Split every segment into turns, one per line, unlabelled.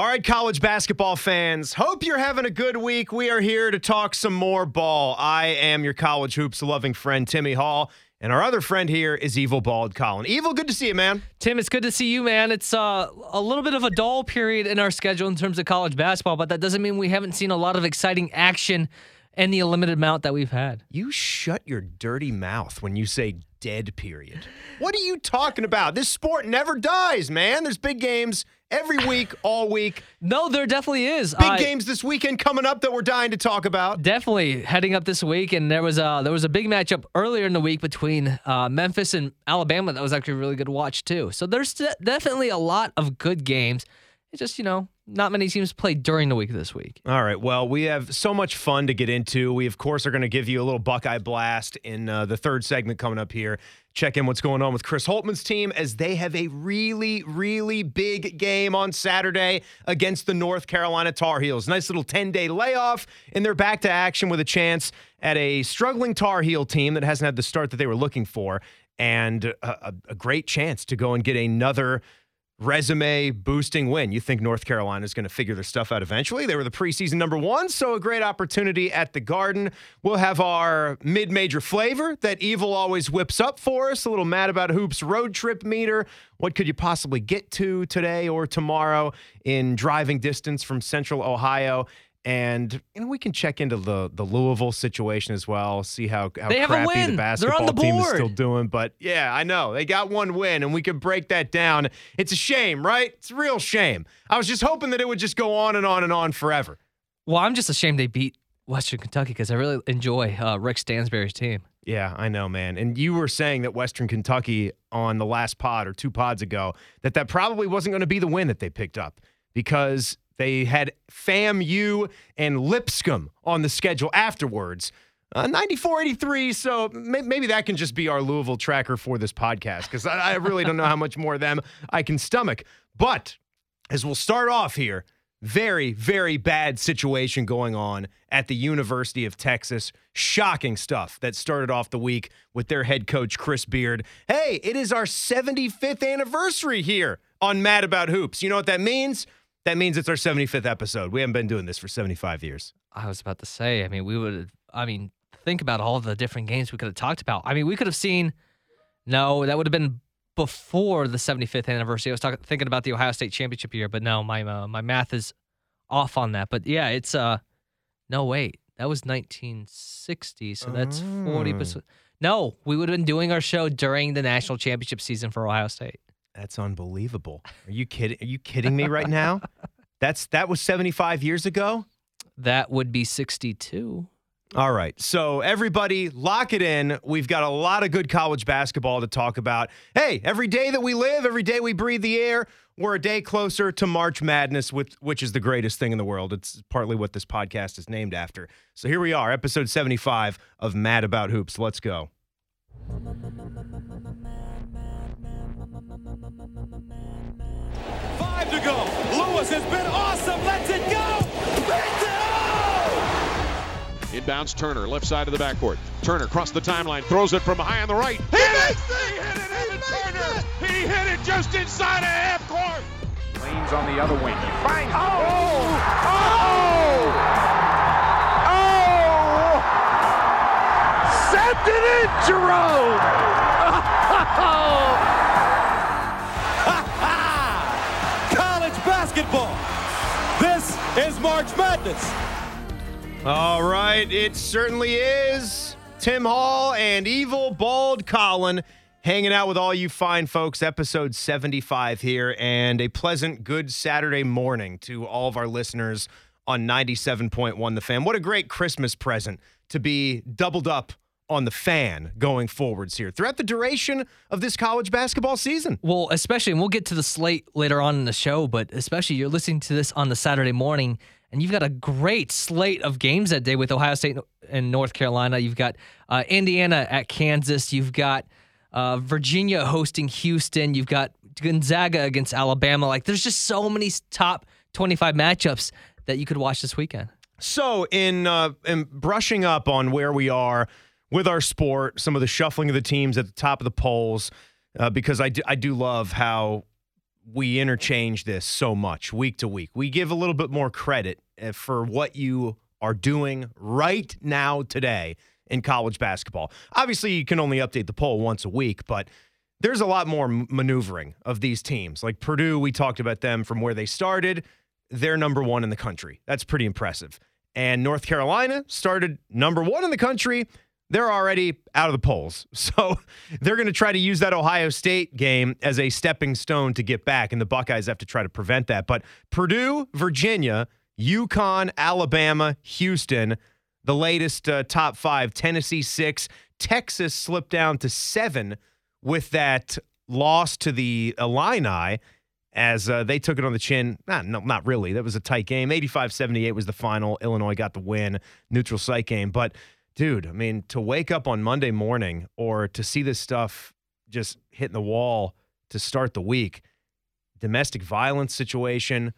All right, college basketball fans, hope you're having a good week. We are here to talk some more ball. I am your college hoops loving friend, Timmy Hall. And our other friend here is Evil Bald Colin. Evil, good to see you, man.
Tim, it's good to see you, man. It's uh, a little bit of a dull period in our schedule in terms of college basketball, but that doesn't mean we haven't seen a lot of exciting action in the limited amount that we've had.
You shut your dirty mouth when you say dead period. What are you talking about? This sport never dies, man. There's big games every week, all week.
No, there definitely is.
Big games this weekend coming up that we're dying to talk about.
Definitely heading up this week, and there was a there was a big matchup earlier in the week between uh, Memphis and Alabama that was actually a really good watch too. So there's definitely a lot of good games. It's just you know not many teams played during the week this week.
All right. Well, we have so much fun to get into. We, of course, are going to give you a little Buckeye blast in uh, the third segment coming up here. Check in what's going on with Chris Holtmann's team as they have a really, really big game on Saturday against the North Carolina Tar Heels. Nice little 10 day layoff, and they're back to action with a chance at a struggling Tar Heel team that hasn't had the start that they were looking for and a, a, great chance to go and get another resume boosting win. You think North Carolina is going to figure their stuff out eventually? They were the preseason number one, so a great opportunity at the Garden. We'll have our mid major flavor that Evil always whips up for us, a little mad about hoops road trip meter. What could you possibly get to today or tomorrow in driving distance from central Ohio? And you know we can check into the the Louisville situation as well, see how how
they
crappy
the
basketball
the
team is still doing. But yeah, I know they got one win, and we can break that down. It's a shame, right? It's a real shame. I was just hoping that it would just go on and on and on forever.
Well, I'm just ashamed they beat Western Kentucky because I really enjoy uh, Rick Stansbury's team.
Yeah, I know, man. And you were saying that Western Kentucky on the last pod or two pods ago that that probably wasn't going to be the win that they picked up because they had FAMU and Lipscomb on the schedule afterwards. Uh, 94 83. So may- maybe that can just be our Louisville tracker for this podcast because I-, I really don't know how much more of them I can stomach. But as we'll start off here, very, very bad situation going on at the University of Texas. Shocking stuff that started off the week with their head coach, Chris Beard. Hey, it is our 75th anniversary here on Mad About Hoops. You know what that means? That means it's our 75th episode. We haven't been doing this for 75 years.
I was about to say, I mean, we would, I mean, think about all the different games we could have talked about. I mean, we could have seen, no, that would have been before the 75th anniversary. I was talking, thinking about the Ohio State championship year, but no, my uh, my math is off on that. But yeah, it's uh, no wait, that was 1960, so that's 40 percent. No, we would have been doing our show during the national championship season for Ohio State.
That's unbelievable. Are you kidding? Are you kidding me right now? That's that was 75 years ago.
That would be 62.
All right. So everybody lock it in. We've got a lot of good college basketball to talk about. Hey, every day that we live, every day we breathe the air, we're a day closer to March Madness, with, which is the greatest thing in the world. It's partly what this podcast is named after. So here we are, episode 75 of Mad About Hoops. Let's go.
Lewis has been awesome. Let's it go.
Inbounds Turner, left side of the backcourt. Turner across the timeline, throws it from high on the right. Hit
he
it! He hit it, Evan Turner! It. He hit it just inside of half court.
Lane's on the other wing. He finds. Oh! Oh! oh! Oh! Sent it in, Jerome!
basketball. Oh! March Madness.
All right, it certainly is. Tim Hall and Evil Bald Colin hanging out with all you fine folks. Episode 75 here, and a pleasant, good Saturday morning to all of our listeners on 97.1 The Fan. What a great Christmas present to be doubled up on the fan going forwards here throughout the duration of this college basketball season.
Well, especially, and we'll get to the slate later on in the show, but especially you're listening to this on the Saturday morning, and you've got a great slate of games that day with Ohio State and North Carolina. You've got uh, Indiana at Kansas. You've got uh, Virginia hosting Houston. You've got Gonzaga against Alabama. Like, there's just so many top 25 matchups that you could watch this weekend.
So, in uh, in brushing up on where we are with our sport, some of the shuffling of the teams at the top of the polls, uh, because I do, I do love how we interchange this so much week to week. We give a little bit more credit uh, for what you are doing right now today in college basketball. Obviously, you can only update the poll once a week, but there's a lot more maneuvering of these teams. Like Purdue, we talked about them from where they started. They're number one in the country. That's pretty impressive. And North Carolina started number one in the country they're already out of the polls. So they're going to try to use that Ohio State game as a stepping stone to get back, and the Buckeyes have to try to prevent that. But Purdue, Virginia, UConn, Alabama, Houston, the latest uh, top five, Tennessee six, Texas slipped down to seven with that loss to the Illini as uh, they took it on the chin. Not, no, not really. That was a tight game. 85 78 was the final. Illinois got the win, neutral site game. But dude, I mean, to wake up on Monday morning or to see this stuff just hitting the wall to start the week, domestic violence situation,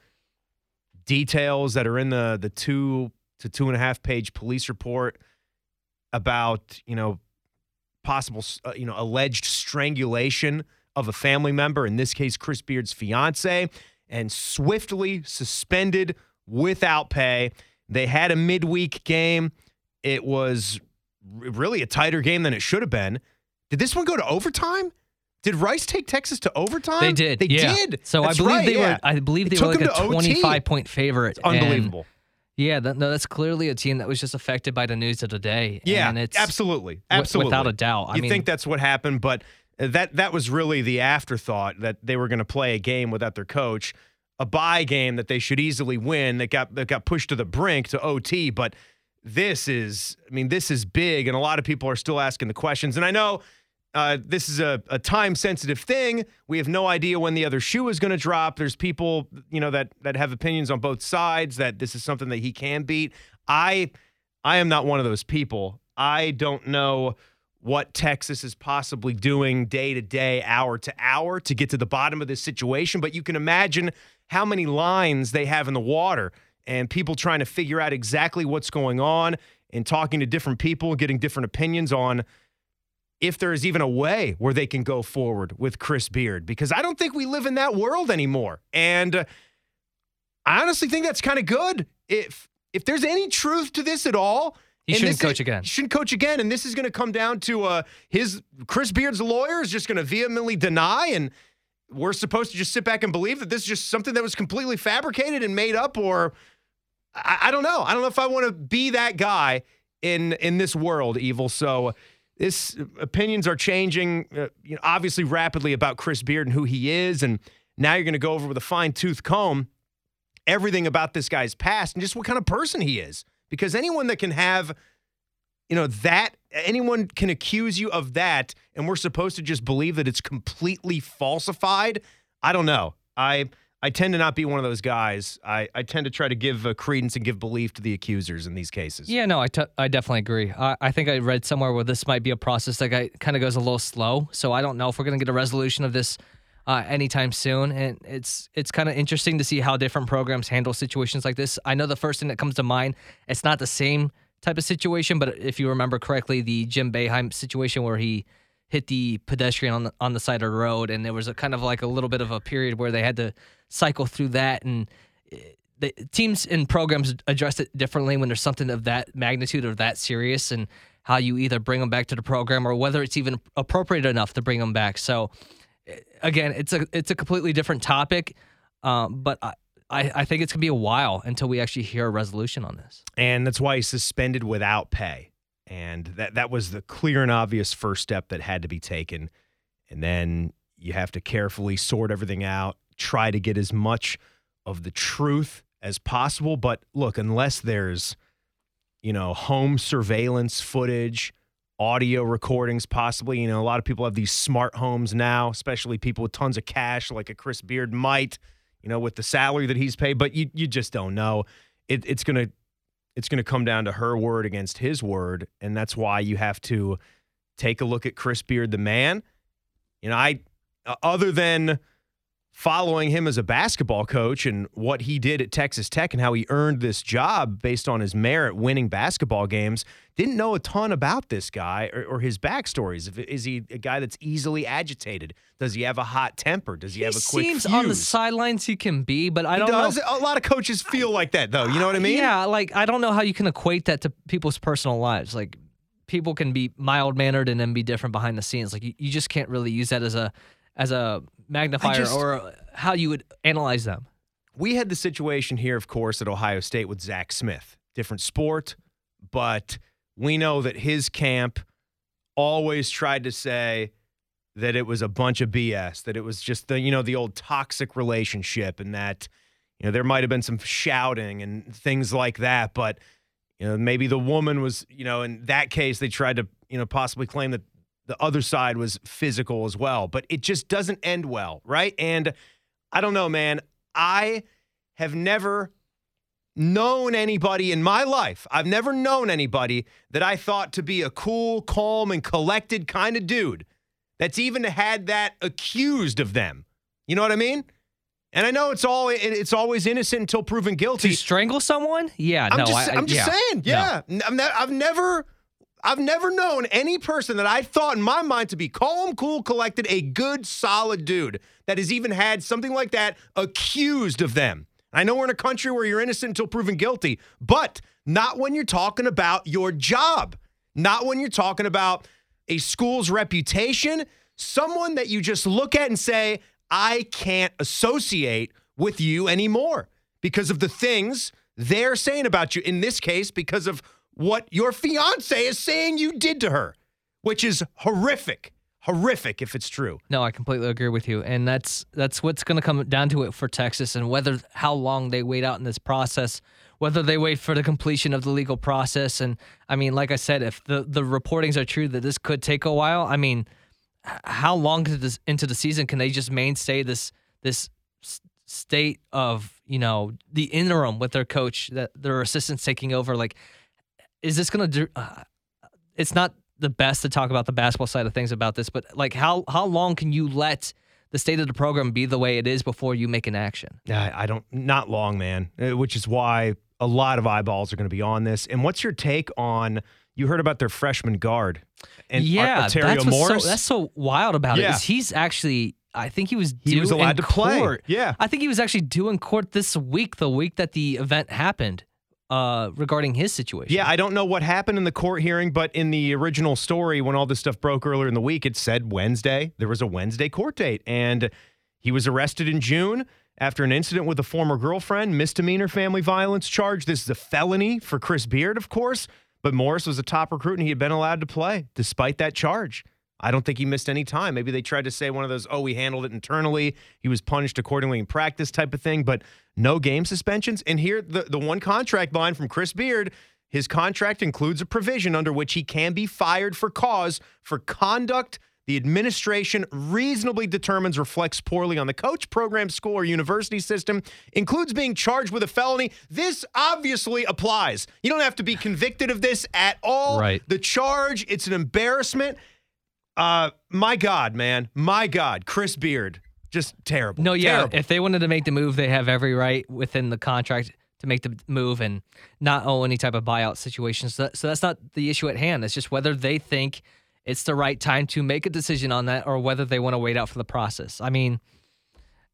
details that are in the the two to two and a half page police report about you know possible uh, you know alleged strangulation of a family member in this case Chris Beard's fiance and swiftly suspended without pay. They had a midweek game it was really a tighter game than it should have been. Did this one go to overtime? Did Rice take Texas to overtime?
They did.
They
yeah.
did.
So
that's
I believe
right,
they
yeah.
were. I believe they
It
were
took
like a
to OT.
twenty-five point favorite.
It's unbelievable.
Yeah, that, no, that's clearly a team that was just affected by the news of the day.
yeah,
and it's
absolutely, absolutely,
without a doubt. I
you
mean,
think that's what happened, but that that was really the afterthought that they were going to play a game without their coach, a bye game that they should easily win. That got that got pushed to the brink to OT, but this is, I mean, this is big, and a lot of people are still asking the questions. And I know uh, this is a, a time sensitive thing. We have no idea when the other shoe is going to drop. There's people, you know, that that have opinions on both sides that this is something that he can beat. I, I am not one of those people. I don't know what Texas is possibly doing day to day, hour to hour to get to the bottom of this situation, but you can imagine how many lines they have in the water and people trying to figure out exactly what's going on and talking to different people, getting different opinions on if there is even a way where they can go forward with Chris Beard because I don't think we live in that world anymore. And uh, I honestly think that's kind of good. If if there's any truth to this at all,
He shouldn't coach
is-
again.
Shouldn't coach again, and this is going to come down to uh, his Chris Beard's lawyer is just going to vehemently deny, and we're supposed to just sit back and believe that this is just something that was completely fabricated and made up, or I, I don't know. I don't know if I want to be that guy in in this world, evil. So this opinions are changing, uh, you know, obviously rapidly about Chris Beard and who he is, and now you're going to go over with a fine tooth comb everything about this guy's past and just what kind of person he is. Because anyone that can have, you know, that anyone can accuse you of that, and we're supposed to just believe that it's completely falsified. I don't know. I I tend to not be one of those guys. I, I tend to try to give uh, credence and give belief to the accusers in these cases.
Yeah, no, I, t- I definitely agree. I, I think I read somewhere where this might be a process that kind of goes a little slow. So I don't know if we're going to get a resolution of this uh, anytime soon. And it's it's kind of interesting to see how different programs handle situations like this. I know the first thing that comes to mind, it's not the same type of situation, but if you remember correctly, the Jim Boeheim situation where he hit the pedestrian on the, on the side of the road, and there was a kind of like a little bit of a period where they had to cycle through that and eh, the teams and programs address it differently when there's something of that magnitude or that serious and how you either bring them back to the program or whether it's even appropriate enough to bring them back so eh, again it's a it's a completely different topic um, but I, I I think it's gonna be a while until we actually hear a resolution on this
and that's why he's suspended without pay. And that that was the clear and obvious first step that had to be taken. And then you have to carefully sort everything out, try to get as much of the truth as possible. But look, unless there's, you know, home surveillance footage, audio recordings, possibly, you know, a lot of people have these smart homes now, especially people with tons of cash, like a Chris Beard might, you know, with the salary that he's paid. But you you just don't know. It, it's gonna it's going to come down to her word against his word. And that's why you have to take a look at Chris Beard, the man. You know, I, uh, other than following him as a basketball coach and what he did at Texas Tech and how he earned this job based on his merit winning basketball games. Didn't know a ton about this guy or, or his backstories. Is he a guy that's easily agitated? Does he have a hot temper? Does he,
He
have a quick
seems
fuse?
on the sidelines he can be, but I
He
don't
does.
know.
A lot of coaches feel like that, though. You know what I mean?
Yeah, like I don't know how you can equate that to people's personal lives. Like people can be mild mannered and then be different behind the scenes. Like you, you just can't really use that as a as a magnifier
just-
or how you would analyze them.
we had the situation here, of course, at Ohio State with Zach Smith. Different sport, but we know that his camp always tried to say that it was a bunch of BS, that it was just the, you know, the old toxic relationship and that, you know, there might have been some shouting and things like that, but you know, maybe the woman was, you know, in that case they tried to, you know, possibly claim that the other side was physical as well, but it just doesn't end well, right? And I don't know, man. I have never known anybody in my life. I've never known anybody that I thought to be a cool, calm, and collected kind of dude that's even had that accused of them. You know what I mean? And I know it's all it's always innocent until proven guilty.
To strangle someone? Yeah,
I'm
no,
just,
I,
am just
yeah.
saying, yeah. N- I'm ne- I've never, I've never known any person that I thought in my mind to be calm, cool, collected, a good, solid dude that has even had something like that accused of them. I know we're in a country where you're innocent until proven guilty, but not when you're talking about your job, not when you're talking about a school's reputation, someone that you just look at and say, I can't associate with you anymore because of the things they're saying about you. In this case, because of what your fiance is saying you did to her, which is horrific. Horrific if it's true.
No, I completely agree with you, and that's that's what's going to come down to it for Texas, and whether how long they wait out in this process, whether they wait for the completion of the legal process, and I mean, like I said, if the the reportings are true that this could take a while, I mean, how long this into the season can they just mainstay this this state of you know the interim with their coach that their assistants taking over? Like, is this going to? Uh, it's not the best to talk about the basketball side of things about this, but like how how long can you let the state of the program be the way it is before you make an action?
I, I don't, not long, man, uh, which is why a lot of eyeballs are going to be on this. And what's your take on, you heard about their freshman guard and
yeah, that's
Morris?
so that's so wild about it.
Yeah.
Is he's actually I think he was
He was allowed to play. Yeah.
I think he was actually due in court this week, the week that the event happened, uh, regarding his situation.
Yeah, I don't know what happened in the court hearing, but in the original story, when all this stuff broke earlier in the week, it said Wednesday. There was a Wednesday court date, and he was arrested in June after an incident with a former girlfriend, misdemeanor family violence charge. This is a felony for Chris Beard, of course, but Morris was a top recruit and he had been allowed to play despite that charge. I don't think he missed any time. Maybe they tried to say one of those, oh, we handled it internally. He was punished accordingly in practice type of thing, but no game suspensions. And here, the, the one contract line from Chris Beard his contract includes a provision under which he can be fired for cause for conduct the administration reasonably determines reflects poorly on the coach, program, school, or university system, includes being charged with a felony. This obviously applies. You don't have to be convicted of this at all.
Right.
The charge, it's an embarrassment. Uh, my God, man. My God. Chris Beard. Just terrible.
No, yeah.
Terrible.
If they wanted to make the move, they have every right within the contract to make the move and not owe any type of buyout situation. So, so that's not the issue at hand. It's just whether they think it's the right time to make a decision on that or whether they want to wait out for the process. I mean,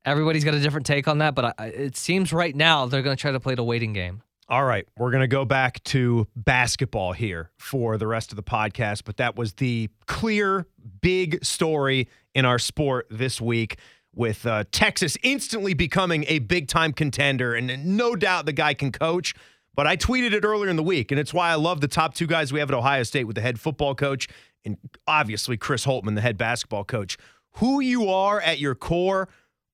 everybody's got a different take on that, but I, I- it seems right now they're going to try to play the waiting game.
All right, we're going to go back to basketball here for the rest of the podcast, but that was the clear big story in our sport this week with uh, Texas instantly becoming a big time contender. And no doubt the guy can coach. But I tweeted it earlier in the week, and it's why I love the top two guys we have at Ohio State with the head football coach and obviously Chris Holtmann, the head basketball coach. Who you are at your core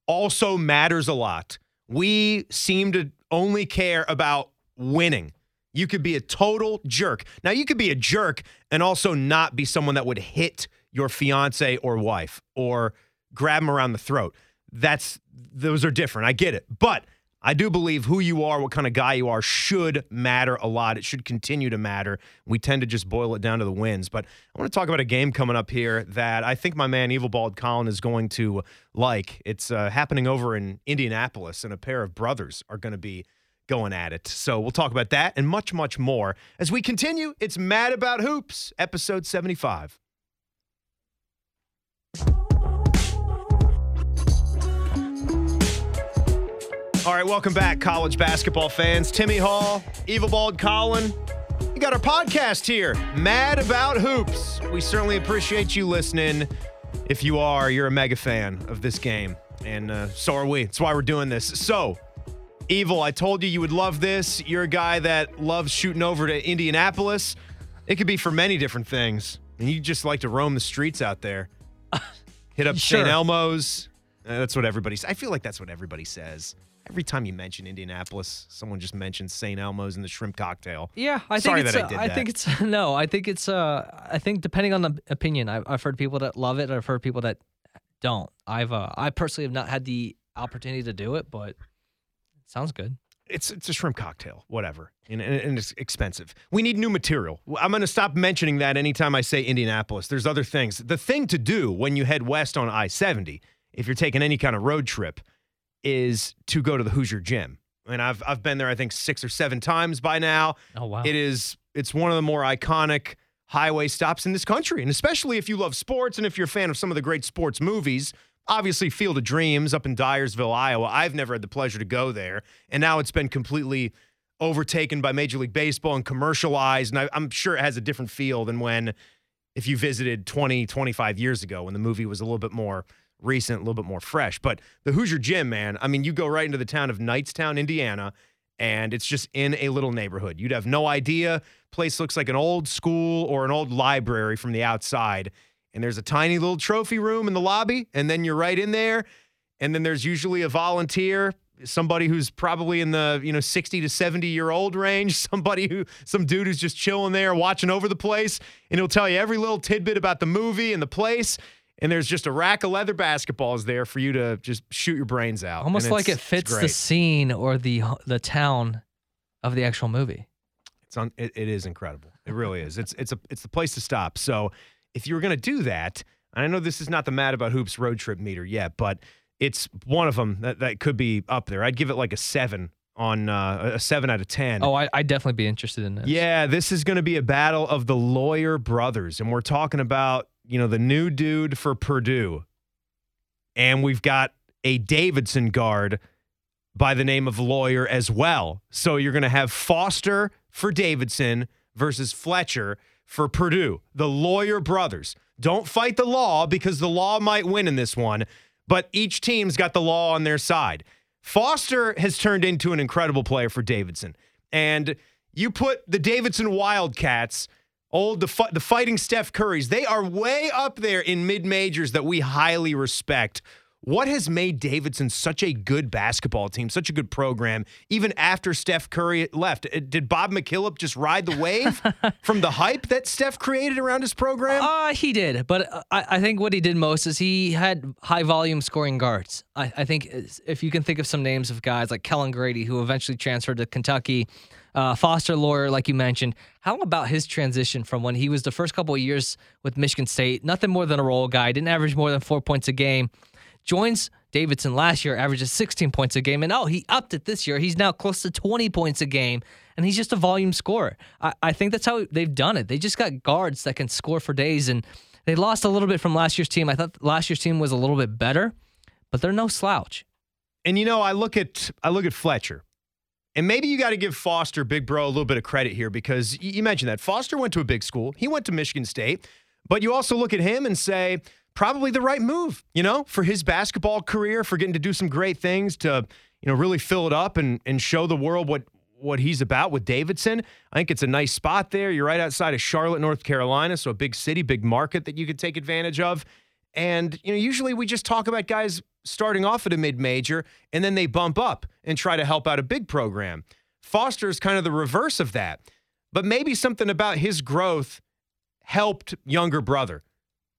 also matters a lot. We seem to only care about winning. You could be a total jerk. Now, you could be a jerk and also not be someone that would hit your fiance or wife or grab them around the throat. That's those are different. I get it. But I do believe who you are, what kind of guy you are, should matter a lot. It should continue to matter. We tend to just boil it down to the wins. But I want to talk about a game coming up here that I think my man Evil Bald Colin is going to like. It's uh, happening over in Indianapolis, and a pair of brothers are going to be going at it. So we'll talk about that and much, much more as we continue. It's Mad About Hoops, episode 75. All right, welcome back, college basketball fans. Timmy Hall, Evil Bald Colin. We got our podcast here, Mad About Hoops. We certainly appreciate you listening. If you are, you're a mega fan of this game, and uh, so are we. That's why we're doing this. So, Evil, I told you you would love this. You're a guy that loves shooting over to Indianapolis. It could be for many different things, and you just like to roam the streets out there. Hit up
Sure.
St. Elmo's. Uh, that's what everybody. I feel like that's what everybody says. Every time you mention Indianapolis, someone just mentions St. Elmo's and the shrimp cocktail.
Yeah, I think
Sorry
it's.
that I
uh, I
that.
think it's no. I think it's. Uh, I think depending on the opinion, I've, I've heard people that love it. I've heard people that don't. I've. Uh, I personally have not had the opportunity to do it, but sounds good.
it's it's a shrimp cocktail, whatever, and, and, it's expensive. We need new material. I'm going to stop mentioning that anytime I say Indianapolis. There's other things. The thing to do when you head west on I-70, if you're taking any kind of road trip, is to go to the Hoosier Gym. And I've I've been there I think six or seven times by now.
Oh wow.
It is it's one of the more iconic highway stops in this country, and especially if you love sports and if you're a fan of some of the great sports movies. Obviously, Field of Dreams up in Dyersville, Iowa. I've never had the pleasure to go there, and now it's been completely overtaken by Major League Baseball and commercialized. And I, I'm sure it has a different feel than when if you visited 20, 25 years ago when the movie was a little bit more recent, a little bit more fresh. But the Hoosier Gym, man, I mean, you go right into the town of Knightstown, Indiana, and it's just in a little neighborhood. You'd have no idea. Place looks like an old school or an old library from the outside. And there's a tiny little trophy room in the lobby, and then you're right in there. And then there's usually a volunteer, somebody who's probably in the, you know, 60 to 70 year old range, somebody who some dude who's just chilling there watching over the place, and he'll tell you every little tidbit about the movie and the place. And there's just a rack of leather basketballs there for you to just shoot your brains out.
Almost like it fits the scene or the the town of the actual movie.
It's on. It, it is incredible. It really is. It's it's a it's the place to stop. So if you were going to do that, and I know this is not the Mad About Hoops road trip meter yet, but it's one of them that, that could be up there. I'd give it like a seven on uh, a seven out of ten.
Oh, I, I'd definitely be interested in this.
Yeah, this is going to be a battle of the lawyer brothers, and we're talking about you know the new dude for Purdue, and we've got a Davidson guard by the name of Loyer as well. So you're going to have Foster for Davidson versus Fletcher for Purdue, the Loyer brothers. Don't fight the law because the law might win in this one, but each team's got the law on their side. Foster has turned into an incredible player for Davidson. And you put the Davidson Wildcats, old the, the fighting Steph Currys, they are way up there in mid majors that we highly respect. What has made Davidson such a good basketball team, such a good program, even after Steph Curry left? Uh, Did Bob McKillop just ride the wave from the hype that Steph created around his program?
Uh, he did, but uh, I, I think what he did most is he had high volume scoring guards. I, I think if you can think of some names of guys like Kellan Grady, who eventually transferred to Kentucky, uh, Foster Loyer, like you mentioned, how about his transition from when he was the first couple of years with Michigan State, nothing more than a role guy, didn't average more than four points a game, joins Davidson last year, averages 16 points a game, and oh, he upped it this year. He's now close to 20 points a game, and he's just a volume scorer. I, I think that's how they've done it. They just got guards that can score for days, and they lost a little bit from last year's team. I thought last year's team was a little bit better, but they're no slouch.
And you know, I look at I look at Fletcher. And maybe you got to give Foster, big bro, a little bit of credit here because you mentioned that Foster went to a big school. He went to Michigan State, but you also look at him and say probably the right move, you know, for his basketball career, for getting to do some great things to, you know, really fill it up and and show the world what what he's about with Davidson. I think it's a nice spot there. You're right outside of Charlotte, North Carolina, so a big city, big market that you could take advantage of. And you know, usually we just talk about guys starting off at a mid-major and then they bump up and try to help out a big program. Foster is kind of the reverse of that. But maybe something about his growth helped younger brother.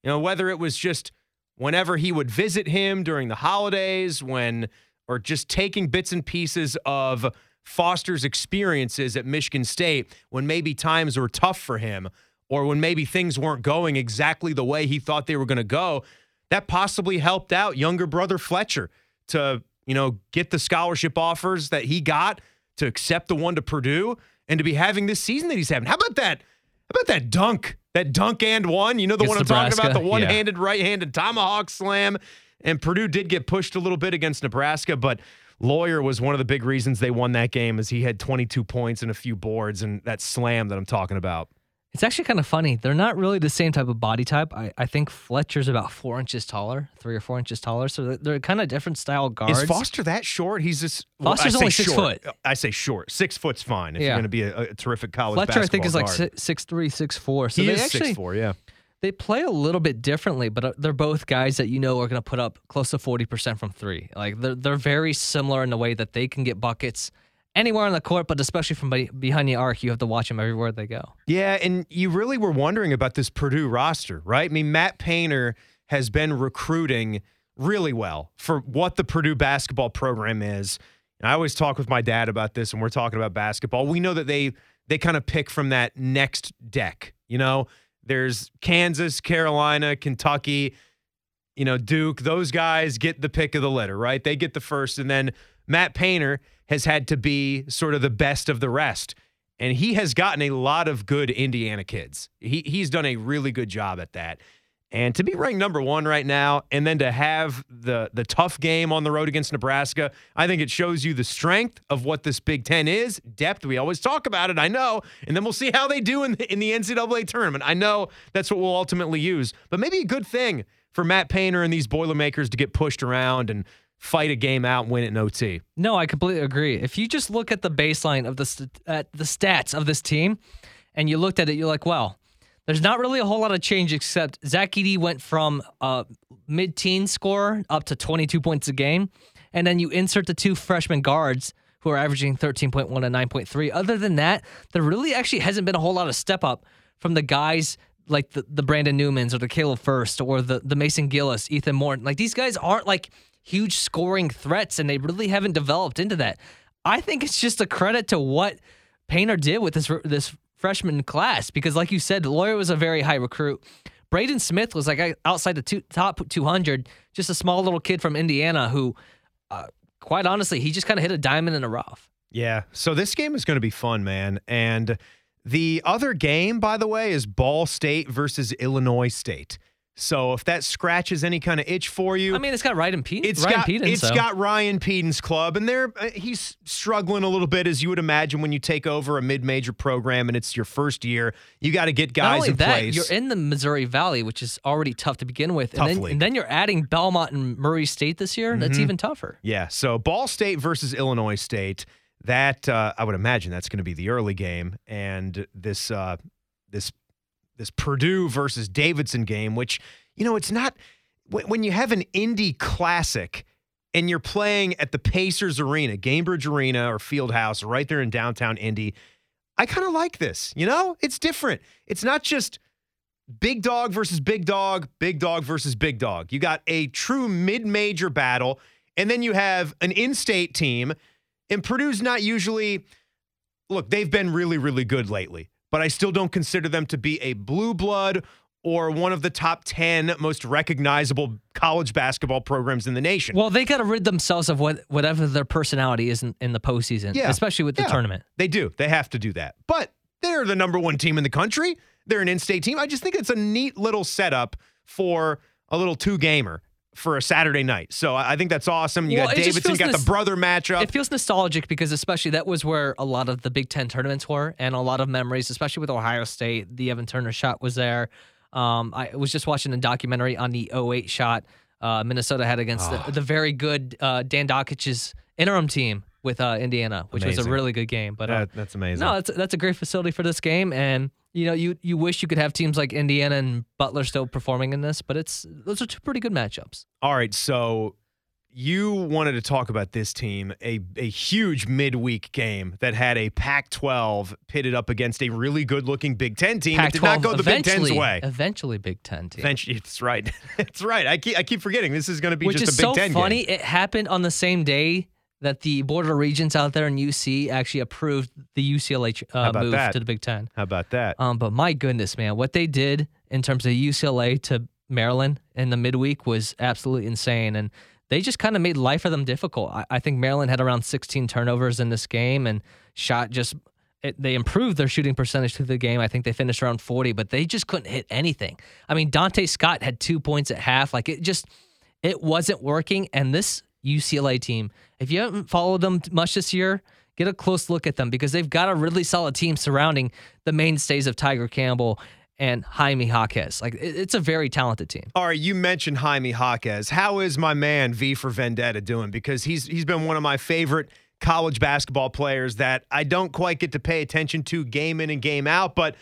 You know, whether it was just whenever he would visit him during the holidays, when or just taking bits and pieces of Foster's experiences at Michigan State when maybe times were tough for him or when maybe things weren't going exactly the way he thought they were going to go, that possibly helped out younger brother Fletcher to, you know, get the scholarship offers that he got, to accept the one to Purdue, and to be having this season that he's having. How about that? How about that dunk? That dunk and one. You know the one I'm talking about, the one-handed right-handed tomahawk slam. And Purdue did get pushed a little bit against Nebraska, but Loyer was one of the big reasons they won that game as he had 22 points and a few boards and that slam that I'm talking about.
It's actually kind of funny. They're not really the same type of body type. I, I think Fletcher's about four inches taller, three or four inches taller. So they're, they're kind of different style guards.
Is Foster that short? He's just I
Foster's
say
only six
short.
foot.
I say short. Six foot's fine if you're going to be a, a terrific college
Fletcher, I think, is like
guard.
si- six three, six four. So
he
they
is
actually
six four. Yeah.
they play a little bit differently, but uh, they're both guys that you know are going to put up close to forty percent from three. Like they're they're very similar in the way that they can get buckets anywhere on the court, but especially from behind the arc, you have to watch them everywhere they go.
Yeah, and you really were wondering about this Purdue roster, right? I mean, Matt Painter has been recruiting really well for what the Purdue basketball program is. And I always talk with my dad about this, and we're talking about basketball. We know that they they kind of pick from that next deck. You know, there's Kansas, Carolina, Kentucky, you know, Duke. Those guys get the pick of the litter, right? They get the first, and then Matt Painter has had to be sort of the best of the rest and he has gotten a lot of good Indiana kids. He he's done a really good job at that. And to be ranked number one right now, and then to have the the tough game on the road against Nebraska, I think it shows you the strength of what this Big Ten is. Depth, we always talk about it, I know. And then we'll see how they do in the, in the NCAA tournament. I know that's what we'll ultimately use, but maybe a good thing for Matt Painter and these Boilermakers to get pushed around and fight a game out and win it in OT.
No, I completely agree. If you just look at the baseline of the st- at the stats of this team, and you looked at it, you're like, well, there's not really a whole lot of change except Zach Edey went from a mid-teen score up to 22 points a game, and then you insert the two freshman guards who are averaging 13.1 and 9.3. Other than that, there really actually hasn't been a whole lot of step up from the guys like the, the Brandon Newmans or the Caleb Furst or the, the Mason Gillis, Ethan Morton. Like these guys aren't like huge scoring threats and they really haven't developed into that. I think it's just a credit to what Painter did with this this freshman class because, like you said, Loyer was a very high recruit. Braden Smith was like outside the two, top 200, just a small little kid from Indiana who, uh, quite honestly, he just kind of hit a diamond in a rough.
Yeah. So this game is going to be fun, man. And the other game, by the way, is Ball State versus Illinois State. So if that scratches any kind of itch for you,
I mean, it's got Ryan Pedon.
it's
Ryan
got
Pedon,
it's
so.
got Ryan Pedon's club, and they're uh, he's struggling a little bit as you would imagine when you take over a mid-major program and it's your first year. You got to get guys in
that,
place.
you're in the Missouri Valley, which is already tough to begin with, and then, and then you're adding Belmont and Murray State this year.
Mm-hmm.
That's even tougher.
Yeah. So Ball State versus Illinois State. That uh, I would imagine that's going to be the early game, and this uh, this this Purdue versus Davidson game, which you know it's not when you have an Indy Classic and you're playing at the Pacers Arena, Gainbridge Arena or Fieldhouse, right there in downtown Indy. I kind of like this. You know, it's different. It's not just big dog versus big dog, big dog versus big dog. You got a true mid-major battle, and then you have an in-state team. And Purdue's not usually look, they've been really, really good lately, but I still don't consider them to be a blue blood or one of the top 10 most recognizable college basketball programs in the nation.
Well, they got to rid themselves of what whatever their personality is in, in the postseason,
Yeah.
especially with the
Yeah.
tournament.
They do. They have to do that. But they're the number one team in the country. They're an in state team. I just think it's a neat little setup for a little two gamer for a Saturday night. So I think that's awesome. You
Well,
got Davidson, you got the brother matchup.
It feels nostalgic because, especially, that was where a lot of the Big Ten tournaments were, and a lot of memories, especially with Ohio State. The Evan Turner shot was there. Um, I was just watching a documentary on the 08 shot uh, Minnesota had against
Ah.
the, the very good uh, Dan Dakich's interim team with uh, Indiana, which was a really good game. But uh,
That- that's amazing.
no, that's that's a great facility for this game, and you know, you you wish you could have teams like Indiana and Butler still performing in this, but it's those are two pretty good matchups.
All right, so you wanted to talk about this team, a, a huge midweek game that had a Pac 12 pitted up against a really good looking Big Ten team. It did not go the Big Ten's way.
Eventually, Big Ten team.
Eventually, it's right. it's right. I keep, I keep forgetting this is going to be
Which
just
is
a Big
so
Ten
funny.
game.
It happened on the same day that the Board of Regents out there in UC actually approved the UCLA uh, move
that?
to the Big Ten.
How about that?
Um, but my goodness, man, what they did in terms of UCLA to Maryland in the midweek was absolutely insane. And they just kind of made life for them difficult. I, I think Maryland had around 16 turnovers in this game and shot just. It, they improved their shooting percentage through the game. I think they finished around 40, but they just couldn't hit anything. I mean, Donta Scott had two points at half. Like it just, it wasn't working. And this UCLA team, if you haven't followed them much this year, get a close look at them because they've got a really solid team surrounding the mainstays of Tiger Campbell and Jaime Jaquez. Like it's a very talented team.
All right, you mentioned Jaime Jaquez. How is my man V for Vendetta doing? Because he's he's been one of my favorite college basketball players that I don't quite get to pay attention to game in and game out, but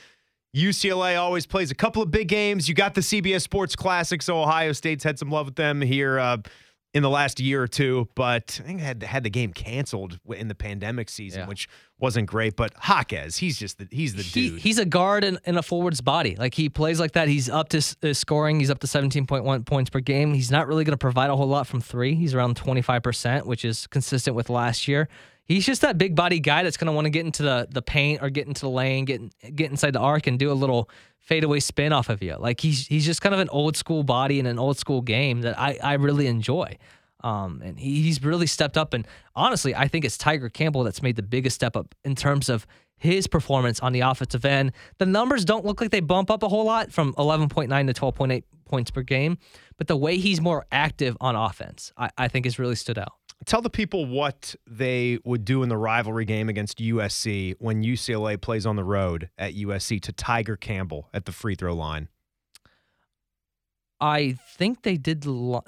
UCLA always plays a couple of big games. You got the CBS Sports Classic, so Ohio State's had some love with them here uh, in the last year or two. But I think I had had the game canceled in the pandemic season,
Yeah.
which wasn't great. But Jaquez, he's just the, he's the
He,
dude.
he's a guard in, in a forward's body. Like he plays like that. He's up to s- uh, scoring. He's up to 17.1 points per game. He's not really going to provide a whole lot from three. He's around 25%, which is consistent with last year. He's just that big body guy that's going to want to get into the, the paint or get into the lane, get get inside the arc and do a little fadeaway spin off of you. Like he's he's just kind of an old school body in an old school game that I, I really enjoy. Um, and he, he's really stepped up. And honestly, I think it's Tiger Campbell that's made the biggest step up in terms of his performance on the offensive end. The numbers don't look like they bump up a whole lot from 11.9 to 12.8 points per game, but the way he's more active on offense, I, I think has really stood out.
Tell the people what they would do in the rivalry game against USC when UCLA plays on the road at USC to Tiger Campbell at the free throw line.
I think they did. Lo-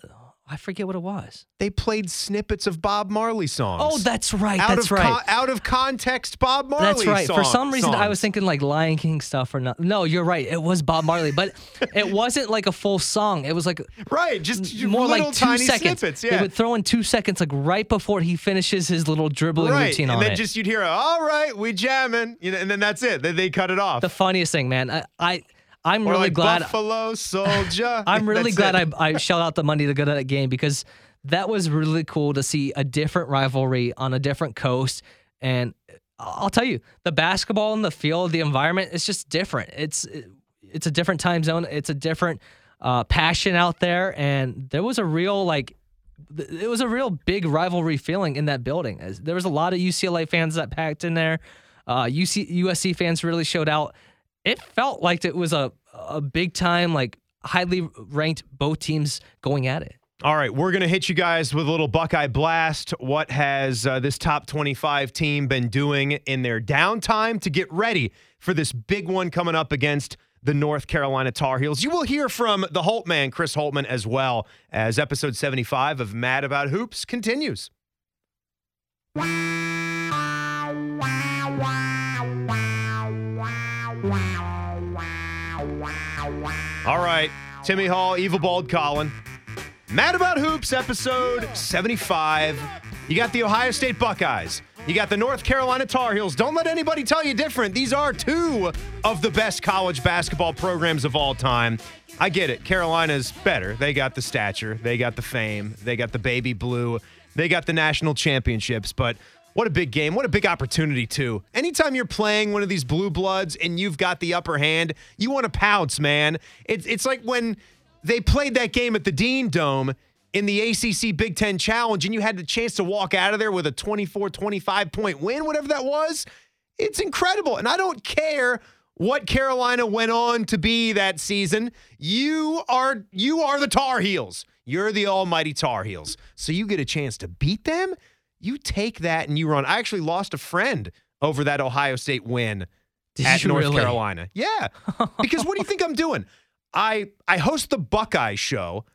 I forget what it was.
They played snippets of Bob Marley songs.
Oh, that's right.
out
that's
of
right.
con- out of context Bob Marley.
That's right. For some reason, I was thinking like Lion King stuff or not. No, you're right. It was Bob Marley, but it wasn't like a full song. It was like
right, just
more
little
like two
tiny
seconds.
snippets.
They would throw in two seconds, like right before he finishes his little dribbling
right,
routine
and
on
then
it.
just you'd hear, "All right, we jamming," you know, and then that's it. Then they cut it off.
the funniest thing, man. I, I I'm
or
really
like
glad.
Buffalo Soldier.
I'm really glad
it.
I, I shelled out the money to go to that game because that was really cool to see a different rivalry on a different coast. And I'll tell you, the basketball in the field, the environment, it's just different. It's it's a different time zone. It's a different uh, passion out there, and there was a real like. It was a real big rivalry feeling in that building. There was a lot of UCLA fans that packed in there. Uh, UC, USC fans really showed out. It felt like it was a a big time, like highly ranked both teams going at it.
All right, we're going to hit you guys with a little Buckeye Blast. What has uh, this top 25 team been doing in their downtime to get ready for this big one coming up against the North Carolina Tar Heels? You will hear from the Holt man, Chris Holtmann, as well as episode 75 of Mad About Hoops continues. All right, Timmy Hall, Evil Bald Colin. Mad About Hoops, episode 75. You got the Ohio State Buckeyes. You got the North Carolina Tar Heels. Don't let anybody tell you different. These are two of the best college basketball programs of all time. I get it. Carolina's better. They got the stature, they got the fame, they got the baby blue, they got the national championships. But what a big game. What a big opportunity, too. Anytime you're playing one of these blue bloods and you've got the upper hand, you want to pounce, man. It's, it's like when they played that game at the Dean Dome in the ACC Big Ten Challenge, and you had the chance to walk out of there with a 24 25 point win, whatever that was. It's incredible. And I don't care what Carolina went on to be that season. You are you are the Tar Heels. You're the almighty Tar Heels. So you get a chance to beat them. You take that and you run. I actually lost a friend over that Ohio State win
Did
at North
really?
Carolina. Yeah. Because what do you think I'm doing? I I host the Buckeye show.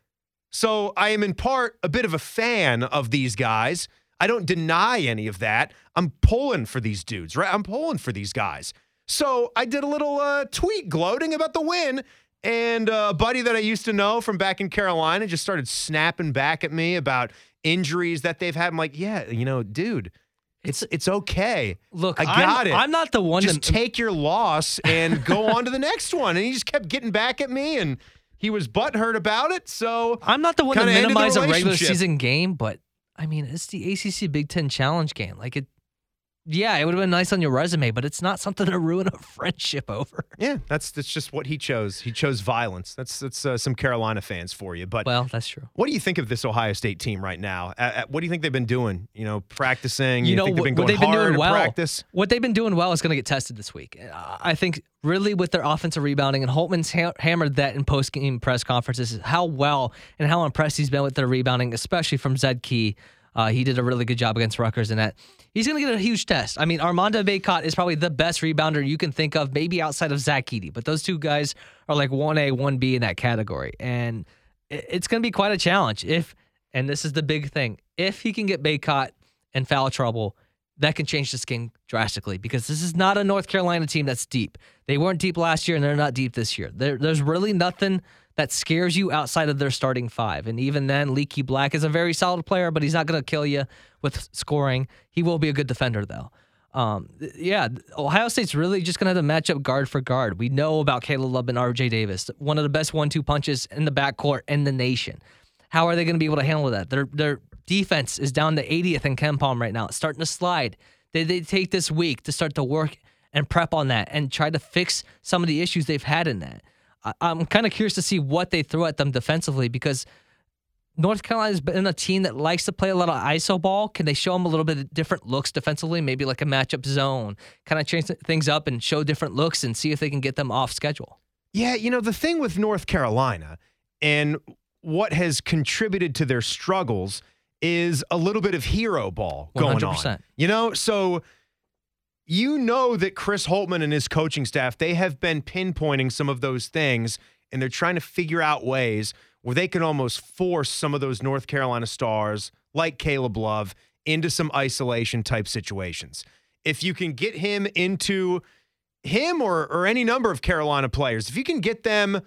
So I am in part a bit of a fan of these guys. I don't deny any of that. I'm pulling for these dudes, right? I'm pulling for these guys. So I did a little uh, tweet gloating about the win. And uh, a buddy that I used to know from back in Carolina just started snapping back at me about injuries that they've had. I'm like, yeah, you know, dude, it's it's okay.
Look,
I got
I'm,
it.
I'm not the one to
Just
to
take your loss and go on to the next one. And he just kept getting back at me, and he was butthurt about it. So
I'm not the one to
kinda ended the
minimize a regular season game, but I mean, it's the ACC Big Ten Challenge game. Like it, yeah, it would have been nice on your resume, but it's not something to ruin a friendship over.
yeah, that's that's just what he chose. He chose violence. That's that's uh, some Carolina fans for you. But
Well, that's true.
what do you think of this Ohio State team right now? Uh, uh, what do you think they've been doing? You know, practicing.
You know
think they've been going
they've been
hard
doing
in
well.
practice?
What they've been doing well is going to get tested this week. Uh, I think really with their offensive rebounding, and Holtmann's ha- hammered that in post game press conferences, how well and how impressed he's been with their rebounding, especially from Zed Key. Uh, he did a really good job against Rutgers in that. He's going to get a huge test. I mean, Armando Bacot is probably the best rebounder you can think of, maybe outside of Zach Edey, but those two guys are like 1A, 1B in that category. And it's going to be quite a challenge if, and this is the big thing, if he can get Bacot in foul trouble, that can change this game drastically because this is not a North Carolina team that's deep. They weren't deep last year and they're not deep this year. There, there's really nothing that scares you outside of their starting five. And even then, Leaky Black is a very solid player, but he's not going to kill you with scoring. He will be a good defender, though. Um, yeah, Ohio State's really just going to have to match up guard for guard. We know about Caleb Love and RJ Davis, one of the best one two punches in the backcourt in the nation. How are they going to be able to handle that? Their their defense is down to 80th in KenPom right now. It's starting to slide. They they take this week to start to work and prep on that and try to fix some of the issues they've had in that. I, I'm kind of curious to see what they throw at them defensively because North Carolina's been a team that likes to play a lot of ISO ball. Can they show them a little bit of different looks defensively? Maybe like a matchup zone, kind of change things up and show different looks and see if they can get them off schedule.
Yeah, you know, the thing with North Carolina and what has contributed to their struggles is a little bit of hero ball going on.
100%.
You know, so you know that Chris Holtmann and his coaching staff, they have been pinpointing some of those things and they're trying to figure out ways where they can almost force some of those North Carolina stars like Caleb Love into some isolation type situations. If you can get him into him or or any number of Carolina players, if you can get them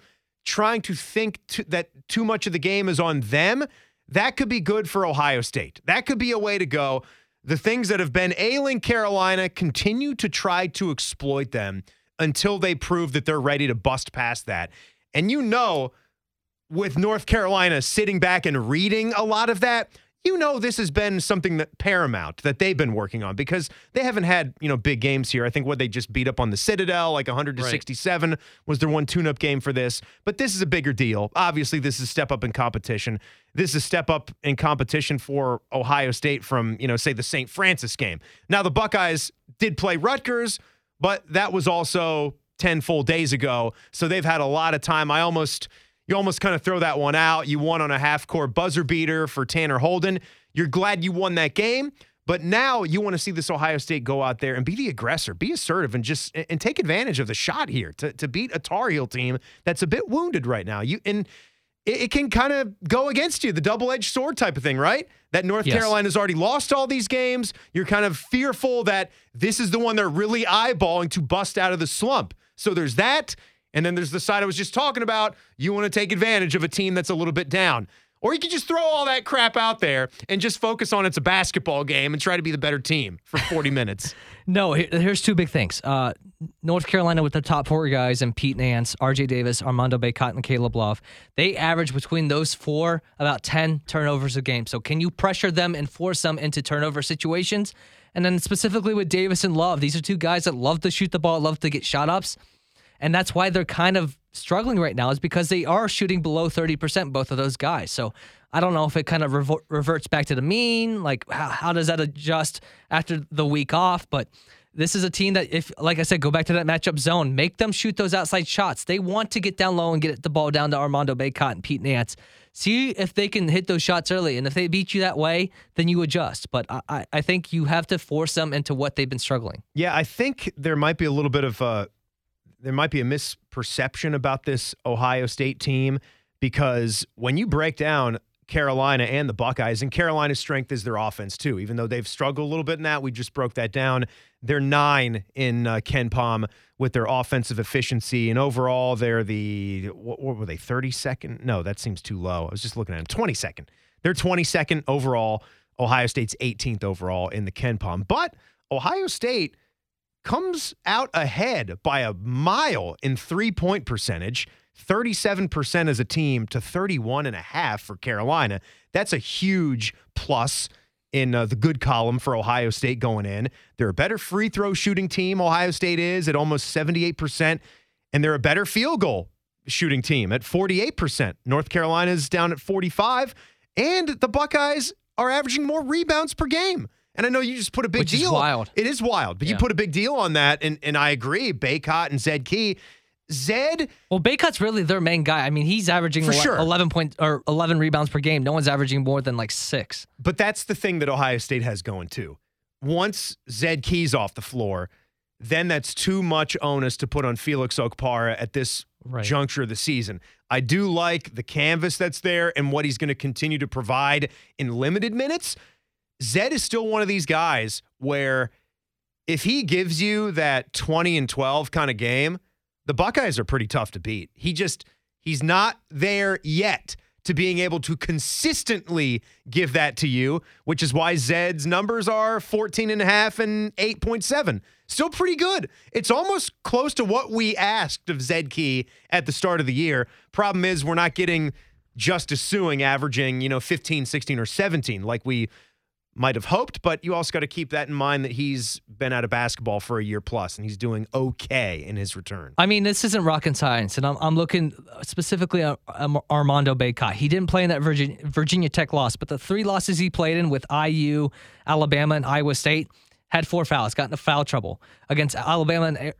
trying to think to, that too much of the game is on them, that could be good for Ohio State. That could be a way to go. The things that have been ailing Carolina continue to try to exploit them until they prove that they're ready to bust past that. And you know, with North Carolina sitting back and reading a lot of that, you know this has been something that paramount that they've been working on because they haven't had you know big games here. I think what they just beat up on the Citadel like 100 to
Right.
was their one tune-up game for this. But this is a bigger deal. Obviously, this is a step up in competition. This is a step up in competition for Ohio State from you know say the St. Francis game. Now the Buckeyes did play Rutgers, but that was also 10 full days ago. So they've had a lot of time. I almost you almost kind of throw that one out. You won on a half court buzzer beater for Tanner Holden. You're glad you won that game, but now you want to see this Ohio State go out there and be the aggressor, be assertive, and just and take advantage of the shot here to, to beat a Tar Heel team that's a bit wounded right now. You and it, it can kind of go against you, the double-edged sword type of thing, right? That North
Yes.
Carolina's already lost all these games. You're kind of fearful that this is the one they're really eyeballing to bust out of the slump. So there's that. And then there's the side I was just talking about. You want to take advantage of a team that's a little bit down. Or you can just throw all that crap out there and just focus on it's a basketball game and try to be the better team for 40 minutes.
No, here- here's two big things. Uh, North Carolina with the top four guys and Pete Nance, RJ Davis, Armando Bacot, and Caleb Love. They average between those four about 10 turnovers a game. So can you pressure them and force them into turnover situations? And then specifically with Davis and Love, these are two guys that love to shoot the ball, love to get shot ups. And that's why they're kind of struggling right now is because they are shooting below 30%, both of those guys. So I don't know if it kind of reverts back to the mean. Like, how, how does that adjust after the week off? But this is a team that, if, like I said, go back to that matchup zone, make them shoot those outside shots. They want to get down low and get the ball down to Armando Bacot and Pete Nance. See if they can hit those shots early. And if they beat you that way, then you adjust. But I, I, I think you have to force them into what they've been struggling.
Yeah, I think there might be a little bit of uh there might be a misperception about this Ohio State team because when you break down Carolina and the Buckeyes, and Carolina's strength is their offense too, even though they've struggled a little bit in that. We just broke that down. They're nine in uh, KenPom with their offensive efficiency, and overall, they're the what, what were they? Thirty second? No, that seems too low. I was just looking at them. Twenty second. They're 22nd overall. Ohio State's 18th overall in the KenPom. But Ohio State comes out ahead by a mile in three point percentage. 37% as a team to 31 and a half for Carolina. That's a huge plus in uh, the good column for Ohio State going in. They're a better free throw shooting team Ohio State is at almost 78% and they're a better field goal shooting team at 48%. North Carolina is down at 45 and the Buckeyes are averaging more rebounds per game. And I know you just put a big
Which is
deal.
wild.
It is wild, but you put a big deal on that, and and I agree. Bacot and Zed Key, Zed,
Well, Bacot's really their main guy. I mean, he's averaging
For
ele-
sure.
11 point or 11 rebounds per game. No one's averaging more than like six.
but that's the thing that Ohio State has going too. Once Zed Key's off the floor, then that's too much onus to put on Felix Okpara at this
Right.
juncture of the season. I do like the canvas that's there and what he's going to continue to provide in limited minutes. Zed is still one of these guys where if he gives you that 20 and 12 kind of game, the Buckeyes are pretty tough to beat. He just he's not there yet to being able to consistently give that to you, which is why Zed's numbers are 14 and a half and 8.7. Still pretty good. It's almost close to what we asked of Zed Key at the start of the year. Problem is we're not getting Justice Sueing averaging, you know, 15, 16 or 17 like we might have hoped, but you also got to keep that in mind that he's been out of basketball for a year plus and he's doing okay in his return.
I mean, this isn't rocket science, and I'm, I'm looking specifically at Armando Bacot. He didn't play in that Virginia, Virginia Tech loss, but the three losses he played in with IU, Alabama, and Iowa State had four fouls, got into foul trouble against Alabama and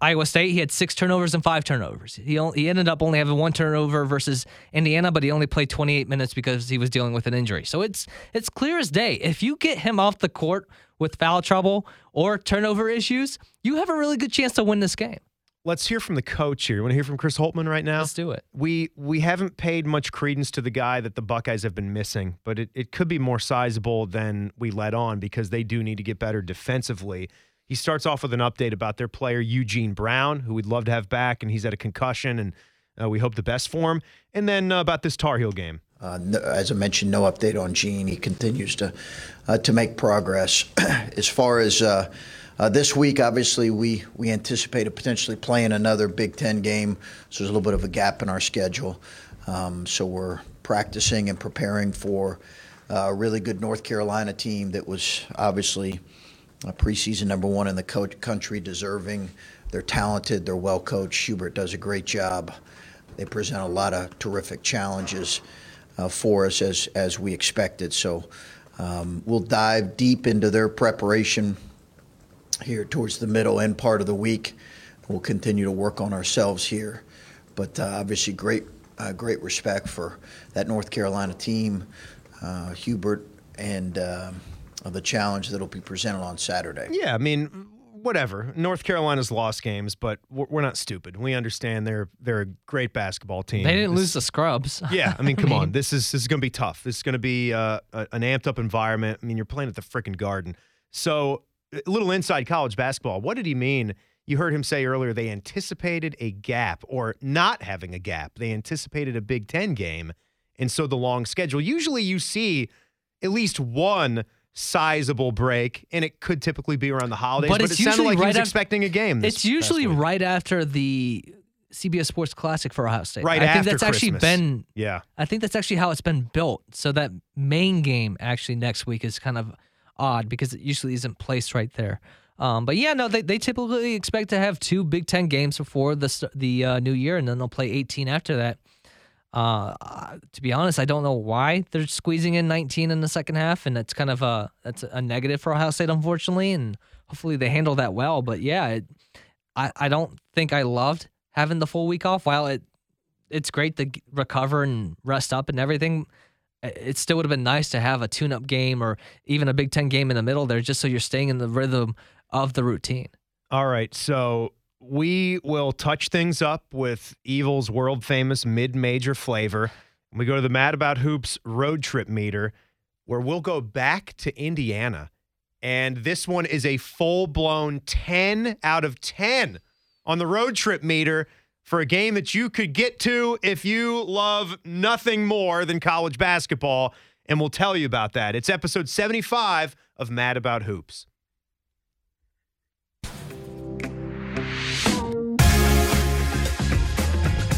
Iowa State. He had six turnovers and five turnovers. He only, he ended up only having one turnover versus Indiana, but he only played 28 minutes because he was dealing with an injury. So it's it's clear as day. If you get him off the court with foul trouble or turnover issues, you have a really good chance to win this game.
Let's hear from the coach here. You want to hear from Chris Holtmann right now?
Let's do it.
We we haven't paid much credence to the guy that the Buckeyes have been missing, but it, it could be more sizable than we let on because they do need to get better defensively. He starts off with an update about their player Eugene Brown, who we'd love to have back, and he's had a concussion, and uh, we hope the best for him. And then uh, about this Tar Heel game.
Uh, no, as I mentioned, no update on Gene. He continues to uh, to make progress. as far as uh, this week, obviously, we we anticipated potentially playing another Big Ten game, so there's a little bit of a gap in our schedule. Um, so we're practicing and preparing for uh, a really good North Carolina team that was obviously preseason number one in the co- country, deserving. They're talented. They're well coached. Hubert does a great job. They present a lot of terrific challenges uh, for us as as we expected. So um, we'll dive deep into their preparation here towards the middle end part of the week. We'll continue to work on ourselves here, but uh, obviously great uh, great respect for that North Carolina team, uh, Hubert, and um the challenge that'll be presented on Saturday.
Yeah, I mean, whatever. North Carolina's lost games, but we're, we're not stupid. We understand they're they're a great basketball team.
They didn't
This-
lose the scrubs.
Yeah, I mean, come on. This is this is going to be tough. This is going to be uh, a, an amped up environment. I mean, you're playing at the freaking Garden. So, a little inside college basketball. What did he mean? You heard him say earlier they anticipated a gap or not having a gap. They anticipated a Big 10 game. And so the long schedule. Usually you see at least one sizable break and it could typically be around the holidays,
But
but, it sounded like he
right
was
after-
expecting a game. This
It's usually right after the CBS Sports Classic for Ohio State.
right
I
after
think that's actually been
Yeah.
I think that's actually how it's been built. So that main game actually next week is kind of odd because it usually isn't placed right there. Um, but yeah, no, they, they typically expect to have two Big Ten games before the the uh, new year, and then they'll play 18 after that. Uh, to be honest, I don't know why they're squeezing in 19 in the second half, and that's kind of a that's a negative for Ohio State, unfortunately. And hopefully they handle that well. But yeah, it, I I don't think I loved having the full week off. While it it's great to recover and rest up and everything. It still would have been nice to have a tune-up game or even a Big Ten game in the middle there, just so you're staying in the rhythm of the routine.
All right. So we will touch things up with Evil's world famous mid major flavor. We go to the Mad About Hoops road trip meter where we'll go back to Indiana. And this one is a full blown 10 out of 10 on the road trip meter for a game that you could get to if you love nothing more than college basketball. and we'll tell you about that. It's episode 75 of Mad About Hoops.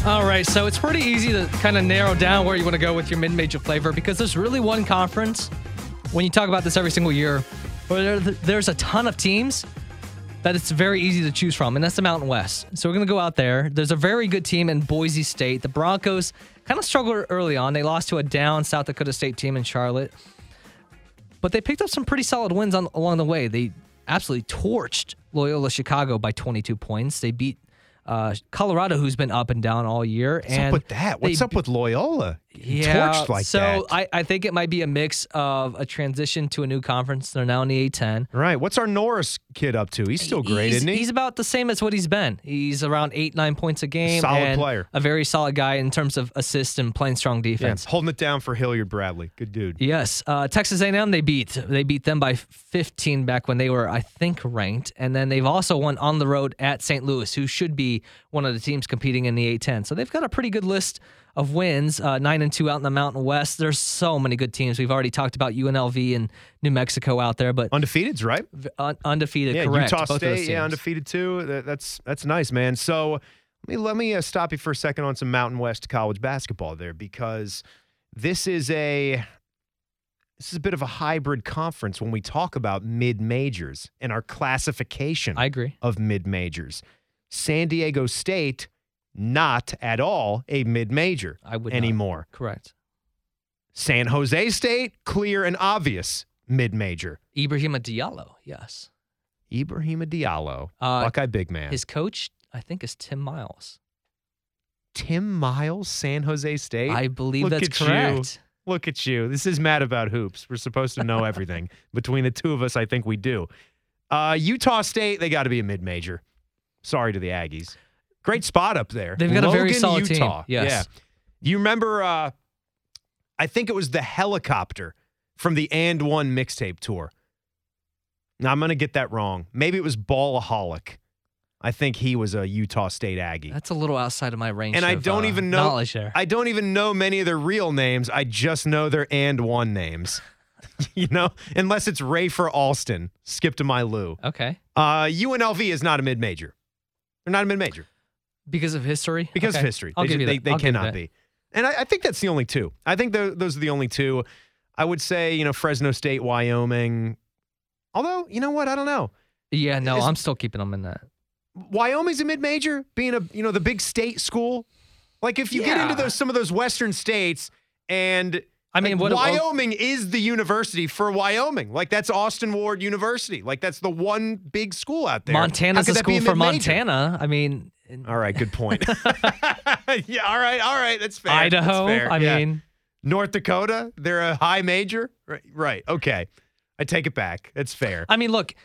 All right, so it's pretty easy to kind of narrow down where you want to go with your mid-major flavor because there's really one conference. When you talk about this every single year, where there's a ton of teams that it's very easy to choose from, and that's the Mountain West. So we're gonna go out there. There's a very good team in Boise State. The Broncos kind of struggled early on. They lost to a down South Dakota State team in Charlotte, but they picked up some pretty solid wins on, along the way. They absolutely torched Loyola Chicago by 22 points. They beat uh, Colorado, who's been up and down all year.
What's
and
up with that? What's
they
up with Loyola?
yeah,
Torched like
so
that.
I, I think it might be a mix of a transition to a new conference. They're now in the A10.
right. What's our Norris kid up to? He's still great,
he's,
isn't he?
He's about the same as what he's been. He's around eight, nine points a game.
Solid
and
player.
A very solid guy in terms of assists and playing strong
yeah,
defense.
holding it down for Hilliard Bradley. Good dude.
Yes, uh, Texas A&M they beat they beat them by 15 back when they were I think ranked, and then they've also won on the road at St. Louis, who should be one of the teams competing in the A10. So they've got a pretty good list of wins, uh, nine and two out in the Mountain West. There's so many good teams. We've already talked about UNLV and New Mexico out there, but
Undefeated's right.
un- undefeated.
Yeah,
correct.
Utah
both
State, yeah, undefeated too. That, that's that's nice, man. So let me let me uh, stop you for a second on some Mountain West college basketball there because this is a this is a bit of a hybrid conference when we talk about mid majors and our classification
I agree.
of mid majors. San Diego State, not at all a mid major
would not.
anymore.
Correct.
San Jose State, clear and obvious mid major.
Ibrahima Diallo, yes.
Ibrahima Diallo,
Uh,
Buckeye big man.
His coach, I think, is Tim Miles.
Tim Miles, San Jose State.
I believe
Look
that's
at you.
correct.
Look at you. This is mad about hoops. We're supposed to know everything. Between the two of us, I think we do. Uh, Utah State, they got to be a mid major. Sorry to the Aggies. Great spot up there.
They've got a very
Logan,
solid team.
Utah.
Yes.
Yeah. You remember, uh, I think it was the helicopter from the And One mixtape tour. Now, I'm going to get that wrong. Maybe it was Ballaholic. I think he was a Utah State Aggie.
That's a little outside of my range.
And I
of,
don't
uh,
even know. I don't even know many of their real names. I just know their and one names. you know, unless it's Rafer Alston. Skip to my Lou.
okay,
Uh, UNLV is not a mid major. They're not a mid major
because of history.
because
Okay.
of history.
I'll
they
give
ju-
you
they,
that.
they
I'll give you
cannot be. And I, I think that's the only two. I think tho- those are the only two. I would say, you know, Fresno State, Wyoming. Although, you know what? I don't know.
Yeah, no, I'm still keeping them in that.
Wyoming's a mid major, being a you know the big state school. Like if you get into those some of those western states, and
I mean,
like,
what-
Wyoming is the university for Wyoming. Like that's Austin Ward University. Like that's the one big school out there.
Montana's a
could that be
school for? Montana. I mean, in
All right, good point. yeah, all right, all right, that's fair. That's
Idaho.
fair.
I
Yeah.
mean,
North Dakota, they're a high major. Right, right. Okay, I take it back. It's fair.
I mean, look,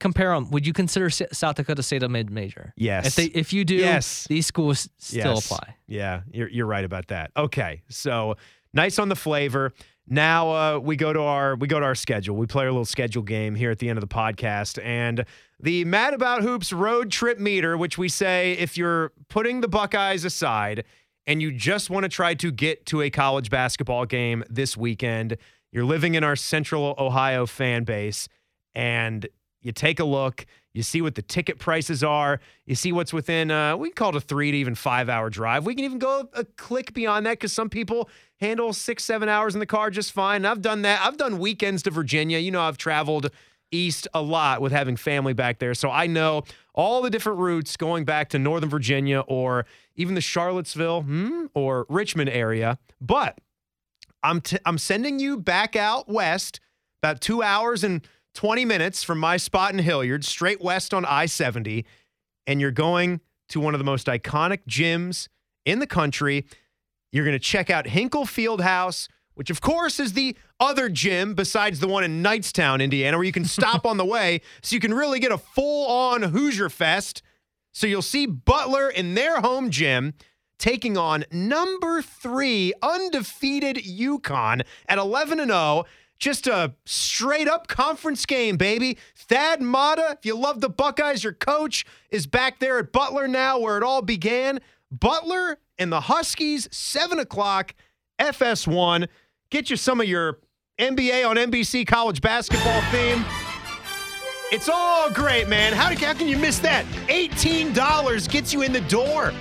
compare them. Would you consider South Dakota State a mid major?
Yes.
If they, if you do,
Yes.
these schools still
Yes.
apply.
Yeah, you're you're right about that. Okay, so nice on the flavor. Now uh, we go to our we go to our schedule. We play our little schedule game here at the end of the podcast, and the Mad About Hoops road trip meter, which we say if you're putting the Buckeyes aside and you just want to try to get to a college basketball game this weekend, you're living in our Central Ohio fan base, and you take a look, you see what the ticket prices are, you see what's within, uh, we call it a three to even five hour drive. We can even go a click beyond that because some people handle six, seven hours in the car just fine. I've done that. I've done weekends to Virginia. You know, I've traveled east a lot with having family back there. So I know all the different routes going back to Northern Virginia or even the Charlottesville hmm, or Richmond area. But I'm t- I'm sending you back out west about two hours and 20 minutes from my spot in Hilliard, straight west on I 70. And you're going to one of the most iconic gyms in the country. You're going to check out Hinkle Field House, which, of course, is the other gym besides the one in Knightstown, Indiana, where you can stop on the way so you can really get a full on Hoosier Fest. So you'll see Butler in their home gym taking on number three undefeated UConn at 11 and 0. Just a straight up conference game, baby. Thad Matta, if you love the Buckeyes, your coach is back there at Butler now, where it all began. Butler and the Huskies, 7 o'clock, FS1. get you some of your NBA on NBC college basketball theme. It's all great, man. How, how can you miss that? $18 gets you in the door.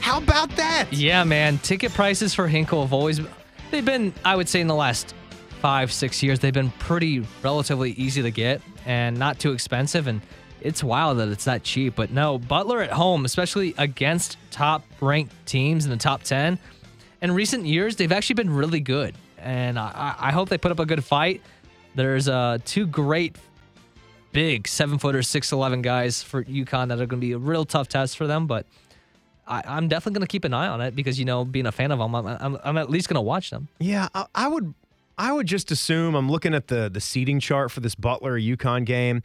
How about that?
Yeah, man. Ticket prices for Hinkle have always they've been, I would say, in the last five, six years, they've been pretty relatively easy to get and not too expensive. And it's wild that it's that cheap. But no, Butler at home, especially against top ranked teams in the top 10, in recent years, they've actually been really good. And I, I hope they put up a good fight. There's uh, two great big seven footers, 6'11 guys for UConn that are going to be a real tough test for them. But I, am definitely going to keep an eye on it because, you know, being a fan of them, I'm, I'm, I'm at least going to watch them.
Yeah, I, I, would. I would just assume I'm looking at the the seating chart for this Butler UConn game.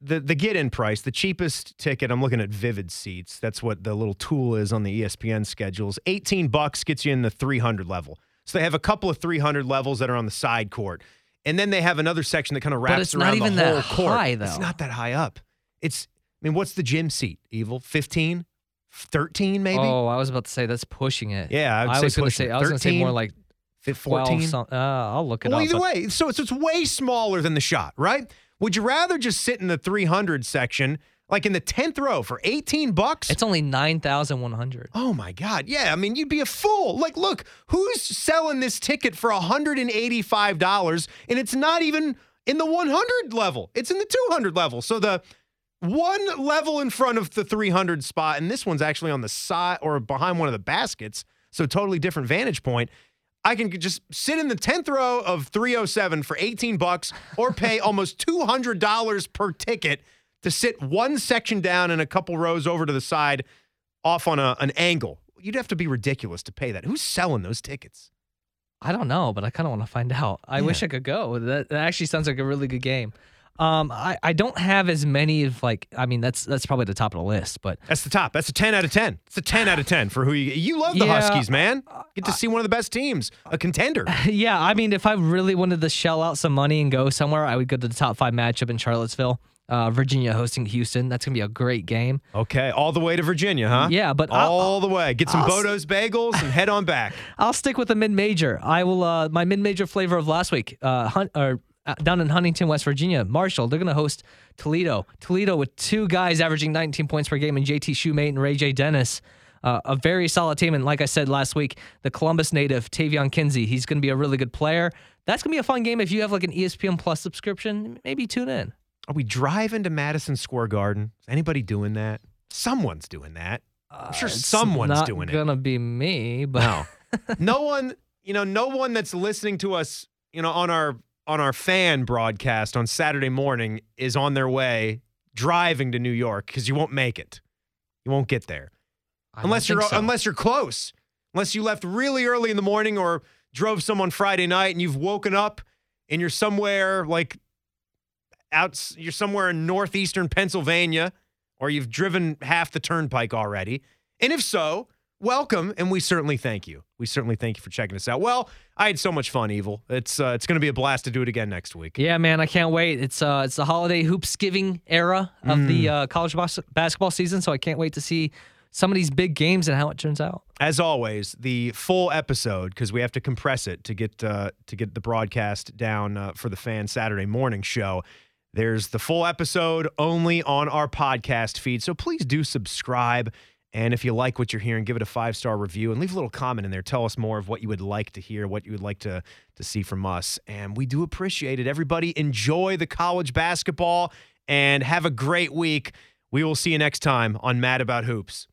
The the get in price, the cheapest ticket. I'm looking at Vivid Seats. That's what the little tool is on the ESPN schedules. 18 bucks gets you in the 300 level. So they have a couple of 300 levels that are on the side court, and then they have another section that kind of wraps around the whole court.
High,
it's not that high up. It's. I mean, what's the gym seat? Evil 15, 13 maybe.
Oh, I was about to say that's pushing it.
Yeah, I,
I was going to say I was going to say more like
14.
Uh, I'll look it
well,
up.
Either way, so it's, it's way smaller than the shot, right? Would you rather just sit in the 300 section, like in the 10th row for 18 bucks?
It's only 9,100.
Oh my God. Yeah. I mean, you'd be a fool. Like, look, who's selling this ticket for $185 and it's not even in the 100 level, it's in the 200 level. So the one level in front of the 300 spot, and this one's actually on the side or behind one of the baskets. So totally different vantage point. I can just sit in the 10th row of 307 for 18 bucks or pay almost $200 per ticket to sit one section down and a couple rows over to the side off on a, an angle. You'd have to be ridiculous to pay that. Who's selling those tickets?
I don't know, but I kind of want to find out. I
Yeah.
wish I could go. That, that actually sounds like a really good game. Um, I, I don't have as many of like I mean that's that's probably the top of the list, but
That's the top. That's a 10 out of 10. It's a 10 out of 10 for who you You love the
Yeah.
Huskies, man. Get to see one of the best teams, a contender.
yeah, I mean if I really wanted to shell out some money and go somewhere, I would go to the top five matchup in Charlottesville. Uh, Virginia hosting Houston. That's gonna be a great game.
Okay, all the way to Virginia, huh?
Yeah, but I'll-
all the way. Get some
I'll
Bodo's bagels and head on back.
I'll stick with the mid major. I will. Uh, my mid major flavor of last week. Uh, hunt or uh, down in Huntington, West Virginia, Marshall. They're going to host Toledo. Toledo with two guys averaging 19 points per game, and JT Shumate and Ray J Dennis. Uh, a very solid team, and like I said last week, the Columbus native Taevion Kinsey. He's going to be a really good player. That's going to be a fun game if you have like an ESPN Plus subscription. Maybe tune in.
Are we driving to Madison Square Garden? Is anybody doing that? Someone's doing that. I'm sure
Uh,
someone's doing it.
It's Gonna be me, but
No. no one, you know, no one that's listening to us, you know, on our on our fan broadcast on Saturday morning is on their way driving to New York because you won't make it. You won't get there.
I
unless you're
so.
unless you're close. Unless you left really early in the morning or drove some on Friday night and you've woken up and you're somewhere like out you're somewhere in northeastern Pennsylvania or you've driven half the turnpike already. And if so, welcome and we certainly thank you. We certainly thank you for checking us out. Well, I had so much fun, Evil. It's uh, it's going to be a blast to do it again next week.
Yeah, man, I can't wait. It's uh, it's the holiday hoopsgiving era of
Mm.
the uh, college bas- basketball season, so I can't wait to see some of these big games and how it turns out.
As always, the full episode because we have to compress it to get uh, to get the broadcast down uh, for the fan Saturday morning show. There's the full episode only on our podcast feed, so please do subscribe. And if you like what you're hearing, give it a five star review and leave a little comment in there. Tell us more of what you would like to hear, what you would like to to see from us, and we do appreciate it. Everybody, enjoy the college basketball and have a great week. We will see you next time on Mad About Hoops.